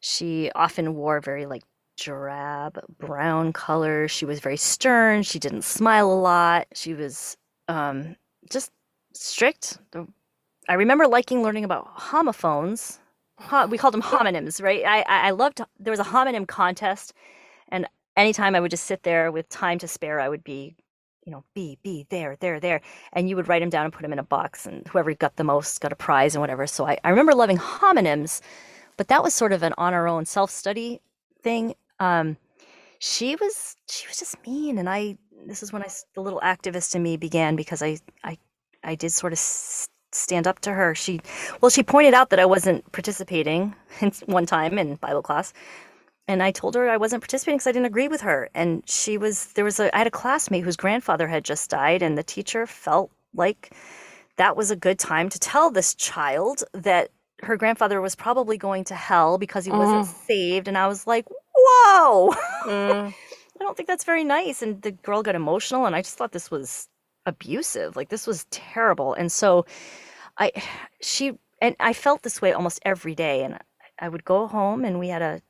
She often wore very like drab brown colors. She was very stern. She didn't smile a lot. She was um, just strict. I remember liking learning about homophones. We called them homonyms, right? I, I loved, there was a homonym contest. And anytime I would just sit there with time to spare, I would be you know, B, B, there, there, there. And you would write them down and put them in a box, and whoever got the most got a prize and whatever. So I, I remember loving homonyms, but that was sort of an on our own self study thing. Um, she was she was just mean, and I this is when I the little activist in me began because I I I did sort of stand up to her. She well she pointed out that I wasn't participating [laughs] one time in Bible class, and I told her I wasn't participating because I didn't agree with her. And she was there was a I had a classmate whose grandfather had just died, and the teacher felt like that was a good time to tell this child that her grandfather was probably going to hell because he wasn't mm. saved. And I was like, whoa. Mm. [laughs] I don't think that's very nice. And the girl got emotional, and I just thought this was abusive. Like this was terrible. And so I [sighs] she and I felt this way almost every day. And I would go home and we had a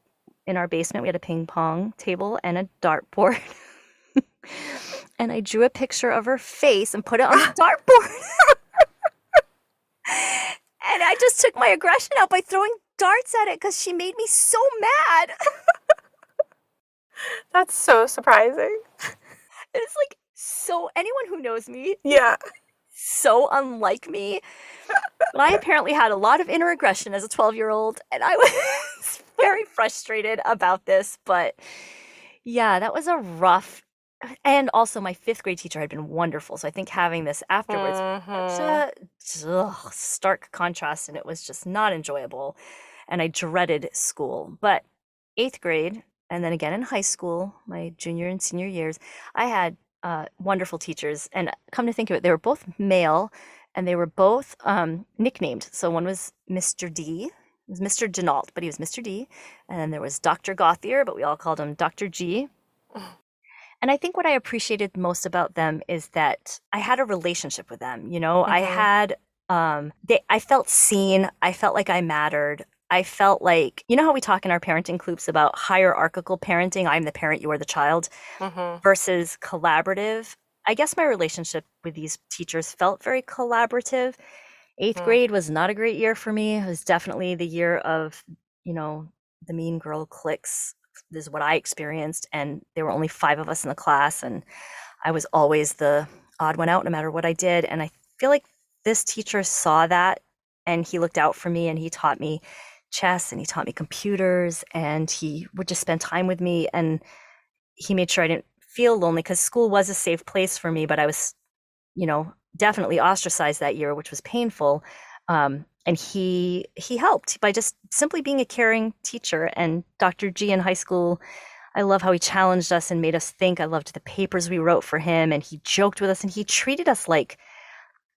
in our basement, we had a ping pong table and a dartboard. [laughs] and I drew a picture of her face and put it on the [laughs] dartboard. [laughs] and I just took my aggression out by throwing darts at it because she made me so mad. That's so surprising. It's like so anyone who knows me, yeah, so unlike me. But I apparently had a lot of inner aggression as a 12 year old, and I [laughs] was very frustrated about this. But yeah, that was a rough. And also, my fifth grade teacher had been wonderful. So I think having this afterwards, mm-hmm. such a ugh, stark contrast, and it was just not enjoyable. And I dreaded school. But eighth grade, and then again in high school, my junior and senior years, I had uh, wonderful teachers. And come to think of it, they were both male and they were both um, nicknamed. So one was Mr. D, it was Mr. Denault, but he was Mr. D. And then there was Dr. Gauthier, but we all called him Dr. G. And I think what I appreciated most about them is that I had a relationship with them. You know, mm-hmm. I had um they I felt seen, I felt like I mattered. I felt like, you know how we talk in our parenting groups about hierarchical parenting, I'm the parent, you are the child, mm-hmm. versus collaborative. I guess my relationship with these teachers felt very collaborative. Eighth mm. grade was not a great year for me. It was definitely the year of, you know, the mean girl cliques. This is what I experienced. And there were only five of us in the class. And I was always the odd one out no matter what I did. And I feel like this teacher saw that and he looked out for me and he taught me chess and he taught me computers and he would just spend time with me and he made sure I didn't feel lonely because school was a safe place for me, but I was, you know, definitely ostracized that year, which was painful. Um, and he he helped by just simply being a caring teacher. And Dr. G in high school, I love how he challenged us and made us think. I loved the papers we wrote for him, and he joked with us, and he treated us like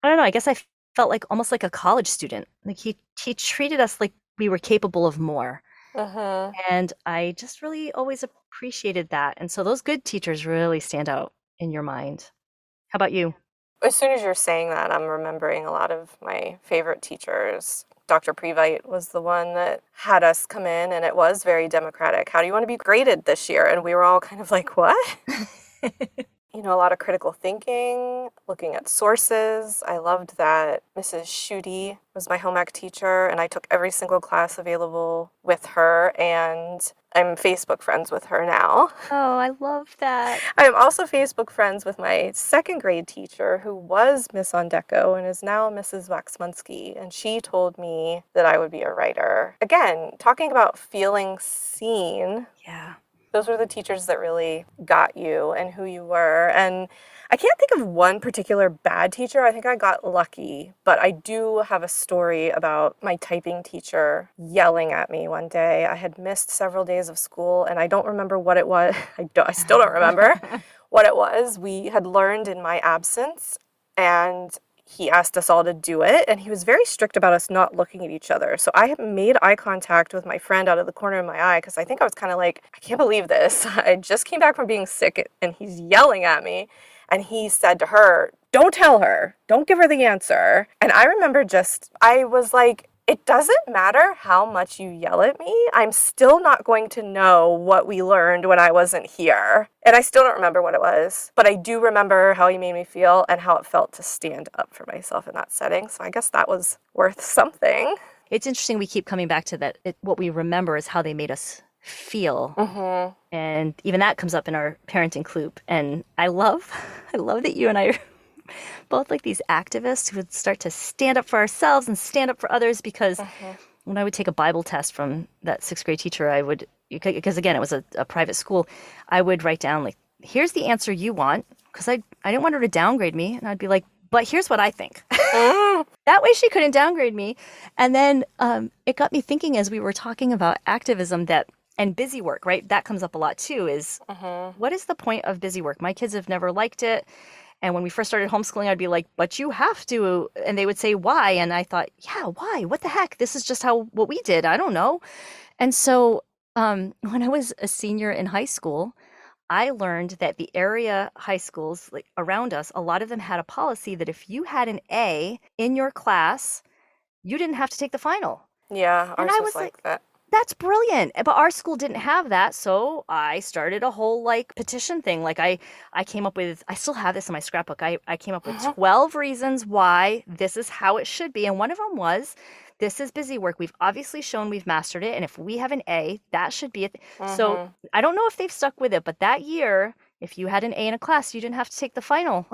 I don't know. I guess I felt like almost like a college student. Like he he treated us like we were capable of more. Uh-huh. And I just really always appreciated that. And so those good teachers really stand out in your mind. How about you? As soon as you're saying that, I'm remembering a lot of my favorite teachers. Dr. Previte was the one that had us come in, and it was very democratic. How do you want to be graded this year? And we were all kind of like, what? [laughs] [laughs] you know, a lot of critical thinking, looking at sources. I loved that Mrs. Schutte was my home ec teacher, and I took every single class available with her, and I'm Facebook friends with her now. Oh, I love that. [laughs] I am also Facebook friends with my second grade teacher, who was Miss Ondeco and is now Mrs. Waxmunsky, and she told me that I would be a writer. Again, talking about feeling seen. Yeah those were the teachers that really got you and who you were. And I can't think of one particular bad teacher. I think I got lucky, but I do have a story about my typing teacher yelling at me one day. I had missed several days of school and I don't remember what it was. [laughs] I, don't, I still don't remember [laughs] what it was. We had learned in my absence and he asked us all to do it and he was very strict about us not looking at each other. So i made eye contact with my friend out of the corner of my eye because i think i was kind of like i can't believe this. [laughs] I just came back from being sick and he's yelling at me and he said to her don't tell her. Don't give her the answer. And i remember just i was like it doesn't matter how much you yell at me, I'm still not going to know what we learned when I wasn't here. And I still don't remember what it was, but I do remember how he made me feel and how it felt to stand up for myself in that setting. So I guess that was worth something. It's interesting we keep coming back to that. It, what we remember is how they made us feel. Mm-hmm. And even that comes up in our parenting club. And I love, [laughs] I love that you and I both like these activists who would start to stand up for ourselves and stand up for others because uh-huh. when I would take a Bible test from that sixth grade teacher, I would, because again, it was a, a private school, I would write down, like, here's the answer you want, because I, I didn't want her to downgrade me. And I'd be like, but here's what I think. [laughs] that way she couldn't downgrade me. And then um, it got me thinking as we were talking about activism that and busy work, right? That comes up a lot too. Is uh-huh. what is the point of busy work? My kids have never liked it. And when we first started homeschooling, I'd be like, but you have to. And they would say, why? And I thought, yeah, why? What the heck? This is just how what we did. I don't know. And so um, [laughs] when I was a senior in high school, I learned that the area high schools like around us, a lot of them had a policy that if you had an A in your class, you didn't have to take the final. Yeah, ours and I was, was like, like that that's brilliant but our school didn't have that so i started a whole like petition thing like i i came up with i still have this in my scrapbook i, I came up with uh-huh. 12 reasons why this is how it should be and one of them was this is busy work we've obviously shown we've mastered it and if we have an a that should be it th- uh-huh. so mm-hmm. i don't know if they've stuck with it but that year if you had an a in a class you didn't have to take the final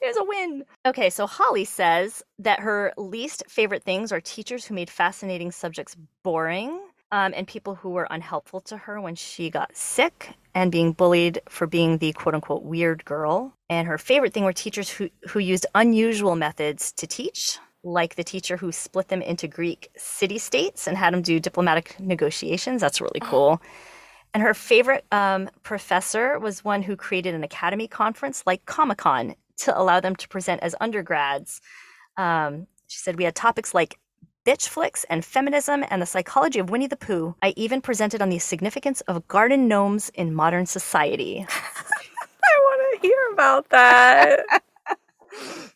There's a win. Okay, so Holly says that her least favorite things are teachers who made fascinating subjects boring um, and people who were unhelpful to her when she got sick and being bullied for being the quote unquote weird girl. And her favorite thing were teachers who, who used unusual methods to teach, like the teacher who split them into Greek city states and had them do diplomatic negotiations. That's really cool. And her favorite um, professor was one who created an academy conference like Comic Con to allow them to present as undergrads. Um, she said we had topics like bitch flicks and feminism and the psychology of Winnie the Pooh. I even presented on the significance of garden gnomes in modern society. [laughs] I want to hear about that. [laughs]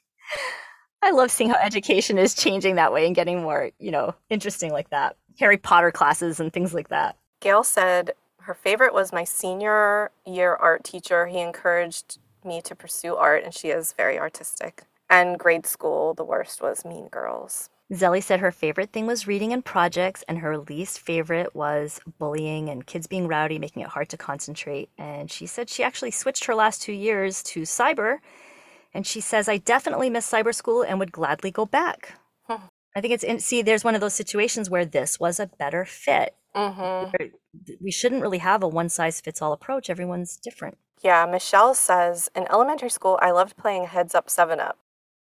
I love seeing how education is changing that way and getting more, you know, interesting like that. Harry Potter classes and things like that. Gail said her favorite was my senior year art teacher. He encouraged me to pursue art, and she is very artistic. And grade school, the worst was Mean Girls. Zelly said her favorite thing was reading and projects, and her least favorite was bullying and kids being rowdy, making it hard to concentrate. And she said she actually switched her last two years to cyber. And she says, I definitely miss cyber school and would gladly go back. I think it's in, see, there's one of those situations where this was a better fit. Mm-hmm. We shouldn't really have a one size fits all approach. Everyone's different. Yeah, Michelle says in elementary school, I loved playing Heads Up 7 Up.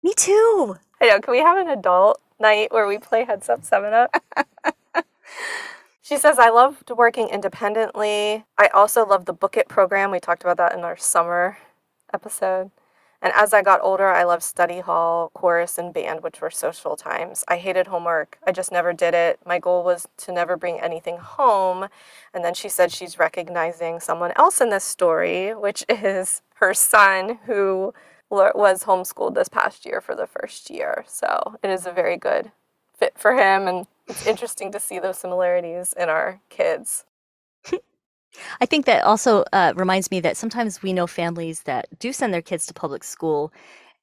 Me too. I know. Can we have an adult night where we play Heads Up 7 Up? [laughs] she says, I loved working independently. I also loved the Book It program. We talked about that in our summer episode. And as I got older, I loved study hall, chorus, and band, which were social times. I hated homework. I just never did it. My goal was to never bring anything home. And then she said she's recognizing someone else in this story, which [laughs] is her son, who was homeschooled this past year for the first year. So it is a very good fit for him. And it's interesting to see those similarities in our kids. [laughs] I think that also uh, reminds me that sometimes we know families that do send their kids to public school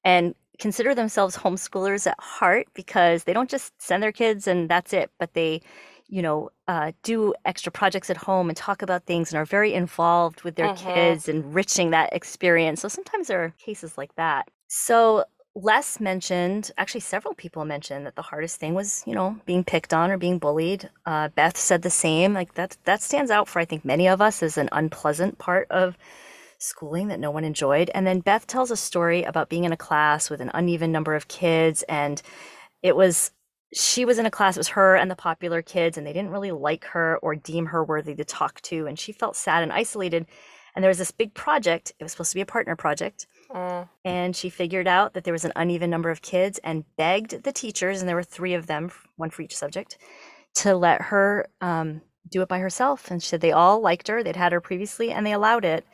and consider themselves [laughs] homeschoolers at heart because they don't just send their kids and that's it, but they, you know, uh, do extra projects at home and talk about things and are very involved with their Mhm. kids, enriching that experience. So sometimes there are cases like that. So Les mentioned, actually, several people mentioned that the hardest thing was, you know, being picked on or being bullied. Uh, Beth said the same. Like that, that stands out for I think many of us as an unpleasant part of schooling that no one enjoyed. And then Beth tells a story about being in a class with an uneven number of kids, and it was she was in a class. It was her and the popular kids, and they didn't really like her or deem her worthy to talk to, and she felt sad and isolated. And there was this big project. It was supposed to be a partner project Mm. and she figured out that there was an uneven number of kids and begged the teachers and there were three of them one for each subject to let her um, do it by herself. And she said they all liked her they'd had her previously and they allowed it.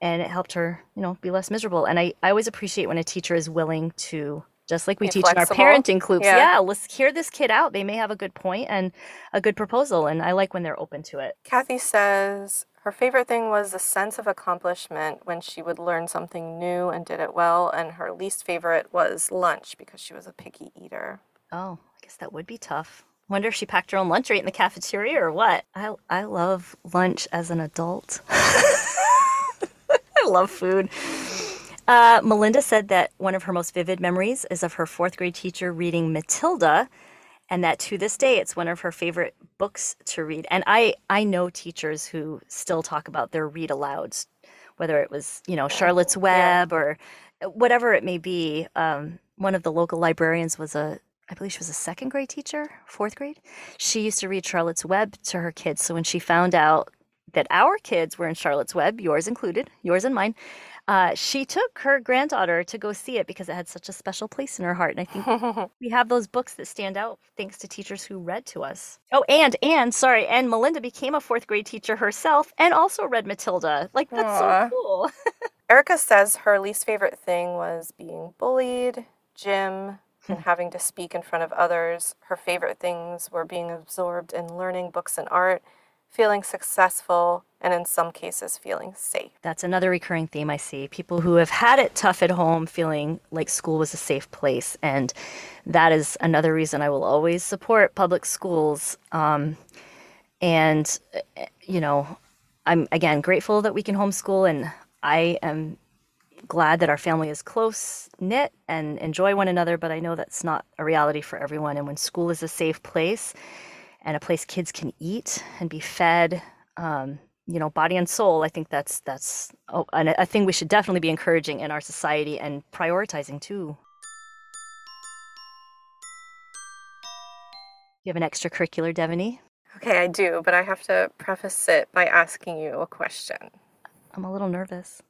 And it helped her you know be less miserable. And i, I always appreciate when a teacher is willing to just like we teach in our parenting clubs Yeah. yeah let's hear this kid out. They may have a good point and a good proposal. And i like when they're open to it. Kathy says her favorite thing was the sense of accomplishment when she would learn something new and did it well, and her least favorite was lunch because she was a picky eater. Oh, I guess that would be tough. Wonder if she packed her own lunch right in the cafeteria or what. I I love lunch as an adult. [laughs] I love food. Uh, Melinda said that one of her most vivid memories is of her fourth grade teacher reading Matilda, and that to this day it's one of her favorite books to read. And I I know teachers who still talk about their read alouds, whether it was you know Charlotte's Web or whatever it may be. Um, one of the local librarians was a I believe she was a second grade teacher, fourth grade. She used to read Charlotte's Web to her kids. So when she found out that our kids were in Charlotte's Web, yours included, yours and mine, uh, she took her granddaughter to go see it because it had such a special place in her heart. And I think [laughs] we have those books that stand out thanks to teachers who read to us. Oh, and and sorry, and Melinda became a fourth grade teacher herself and also read Matilda. Like that's Aw. so cool. [laughs] Erica says her least favorite thing was being bullied, gym, and [laughs] having to speak in front of others. Her favorite things were being absorbed in learning books and art, feeling successful, and in some cases, feeling safe. That's another recurring theme I see. People who have had it tough at home feeling like school was a safe place. And that is another reason I will always support public schools. Um, and, uh, you know, I'm again grateful that we can homeschool. And I am, glad that our family is close knit and enjoy one another, but I know that's not a reality for everyone. And when school is a safe place and a place kids can eat and be fed, um, you know, body and soul, I think that's that's a, a thing we should definitely be encouraging in our society and prioritizing too. You have an extracurricular, Devaney? Okay, I do, but I have to preface it by asking you a question. I'm a little nervous.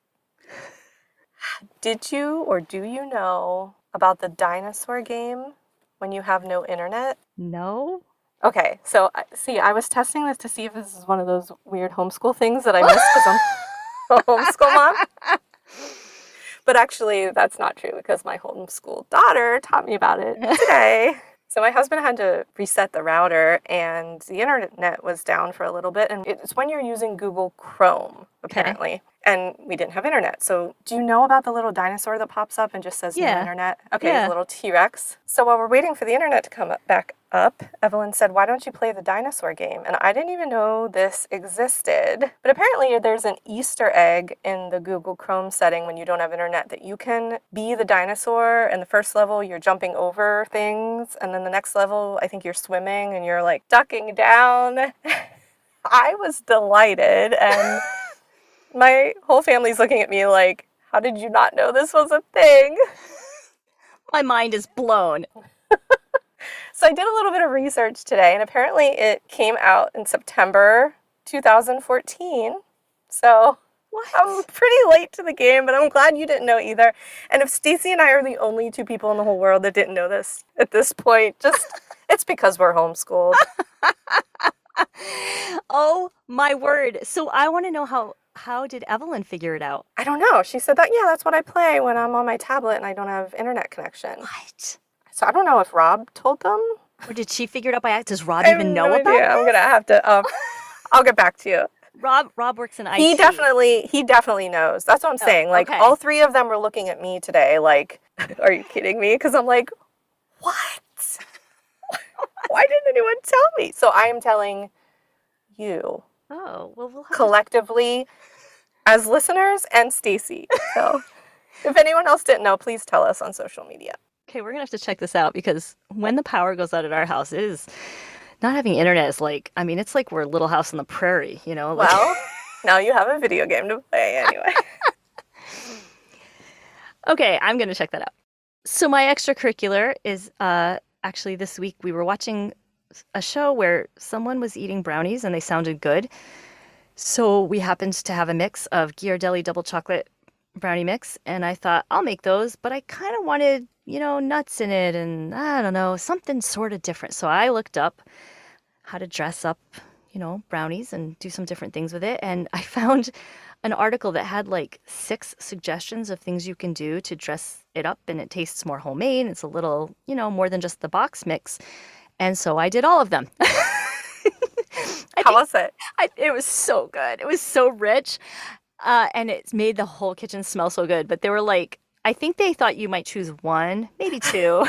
Did you or do you know about the dinosaur game when you have no internet? No. Okay, so uh, see, I was testing this to see if this is one of those weird homeschool things that I missed because I'm a [laughs] homeschool mom. But actually, that's not true because my homeschool daughter taught me about it [laughs] today. So my husband had to reset the router and the internet was down for a little bit. And it's when you're using Google Chrome, apparently. Okay. And we didn't have internet. So do you know about the little dinosaur that pops up and just says yeah. no internet? Okay, yeah. a little T Rex. So while we're waiting for the internet to come back up, Evelyn said, Why don't you play the dinosaur game? And I didn't even know this existed. But apparently, there's an Easter egg in the Google Chrome setting when you don't have internet that you can be the dinosaur. And the first level, you're jumping over things. And then the next level, I think you're swimming and you're like ducking down. [laughs] I was delighted. And [laughs] my whole family's looking at me like, How did you not know this was a thing? [laughs] My mind is blown. So I did a little bit of research today, and apparently it came out in September 2014. So what? I'm pretty late to the game, but I'm glad you didn't know either. And if Stacy and I are the only two people in the whole world that didn't know this at this point, just [laughs] it's because we're homeschooled. [laughs] oh my word. So I want to know how how did Evelyn figure it out? I don't know. She said that yeah, that's what I play when I'm on my tablet and I don't have internet connection. What? So I don't know if Rob told them. Or did she figure it out by accident? Does Rob even know no about it? I'm gonna have to. Um, [laughs] I'll get back to you. Rob Rob works in IT. He definitely he definitely knows. That's what I'm oh, saying. Like okay. all three of them were looking at me today. Like, [laughs] are you kidding me? Because I'm like, what? [laughs] Why didn't anyone tell me? So I am telling you. Oh well, we'll collectively to... as listeners and Stacy. So if anyone else didn't know, please tell us on social media. Okay, we're gonna have to check this out because when the power goes out at our house, it is not having internet is like I mean, it's like we're a little house on the prairie, you know. Like... Well, now you have a video game to play anyway. [laughs] okay, I'm gonna check that out. So my extracurricular is uh, actually this week we were watching a show where someone was eating brownies and they sounded good. So we happened to have a mix of Ghirardelli double chocolate brownie mix, and I thought I'll make those, but I kind of wanted you know, nuts in it and I don't know, something sort of different. So I looked up how to dress up, you know, brownies and do some different things with it. And I [laughs] found an article that had like six suggestions of things you can do to dress it up and it tastes more homemade. It's a little, you know, more than just the box mix. And so I did all of them. [laughs] How was it? I, it was so good. It was so rich. Uh, and it made the whole kitchen smell so good. But there were like I think they thought you might choose one, maybe two.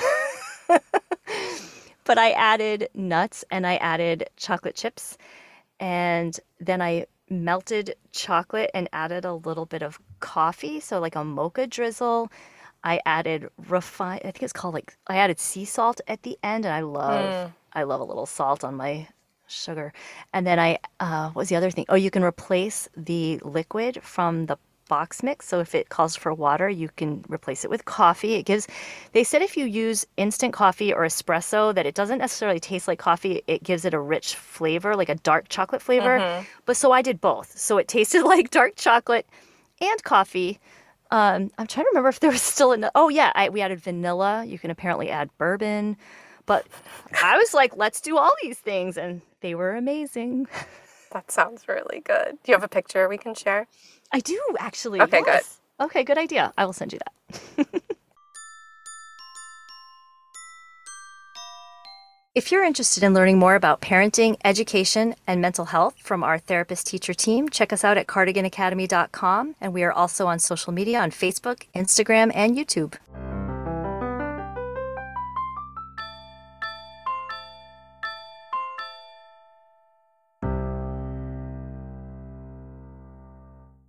[laughs] but I added nuts and I added chocolate chips. And then I melted chocolate and added a little bit of coffee. So, like a mocha drizzle. I added refined, I think it's called like, I added sea salt at the end. And I love, mm. I love a little salt on my sugar. And then I, uh, what was the other thing? Oh, you can replace the liquid from the box mix. So if it calls for water, you can replace it with coffee. It gives, they said if you use instant coffee or espresso, that it doesn't necessarily taste like coffee. It gives it a rich flavor, like a dark chocolate flavor. Mm-hmm. But so I did both. So it tasted [laughs] like dark chocolate and coffee. Um, I'm trying to remember if there was still an. Oh yeah, I, we added vanilla. You can apparently add bourbon, but I was like, let's do all these things, and they were amazing. [laughs] That sounds really good. Do you have a picture we can share? I do actually. Okay, yes. good. Okay, good idea. I will send you that. [laughs] If you're interested in learning more about parenting, education, and mental health from our therapist teacher team, check us out at cardiganacademy.com. And we are also on social media on Facebook, Instagram, and YouTube.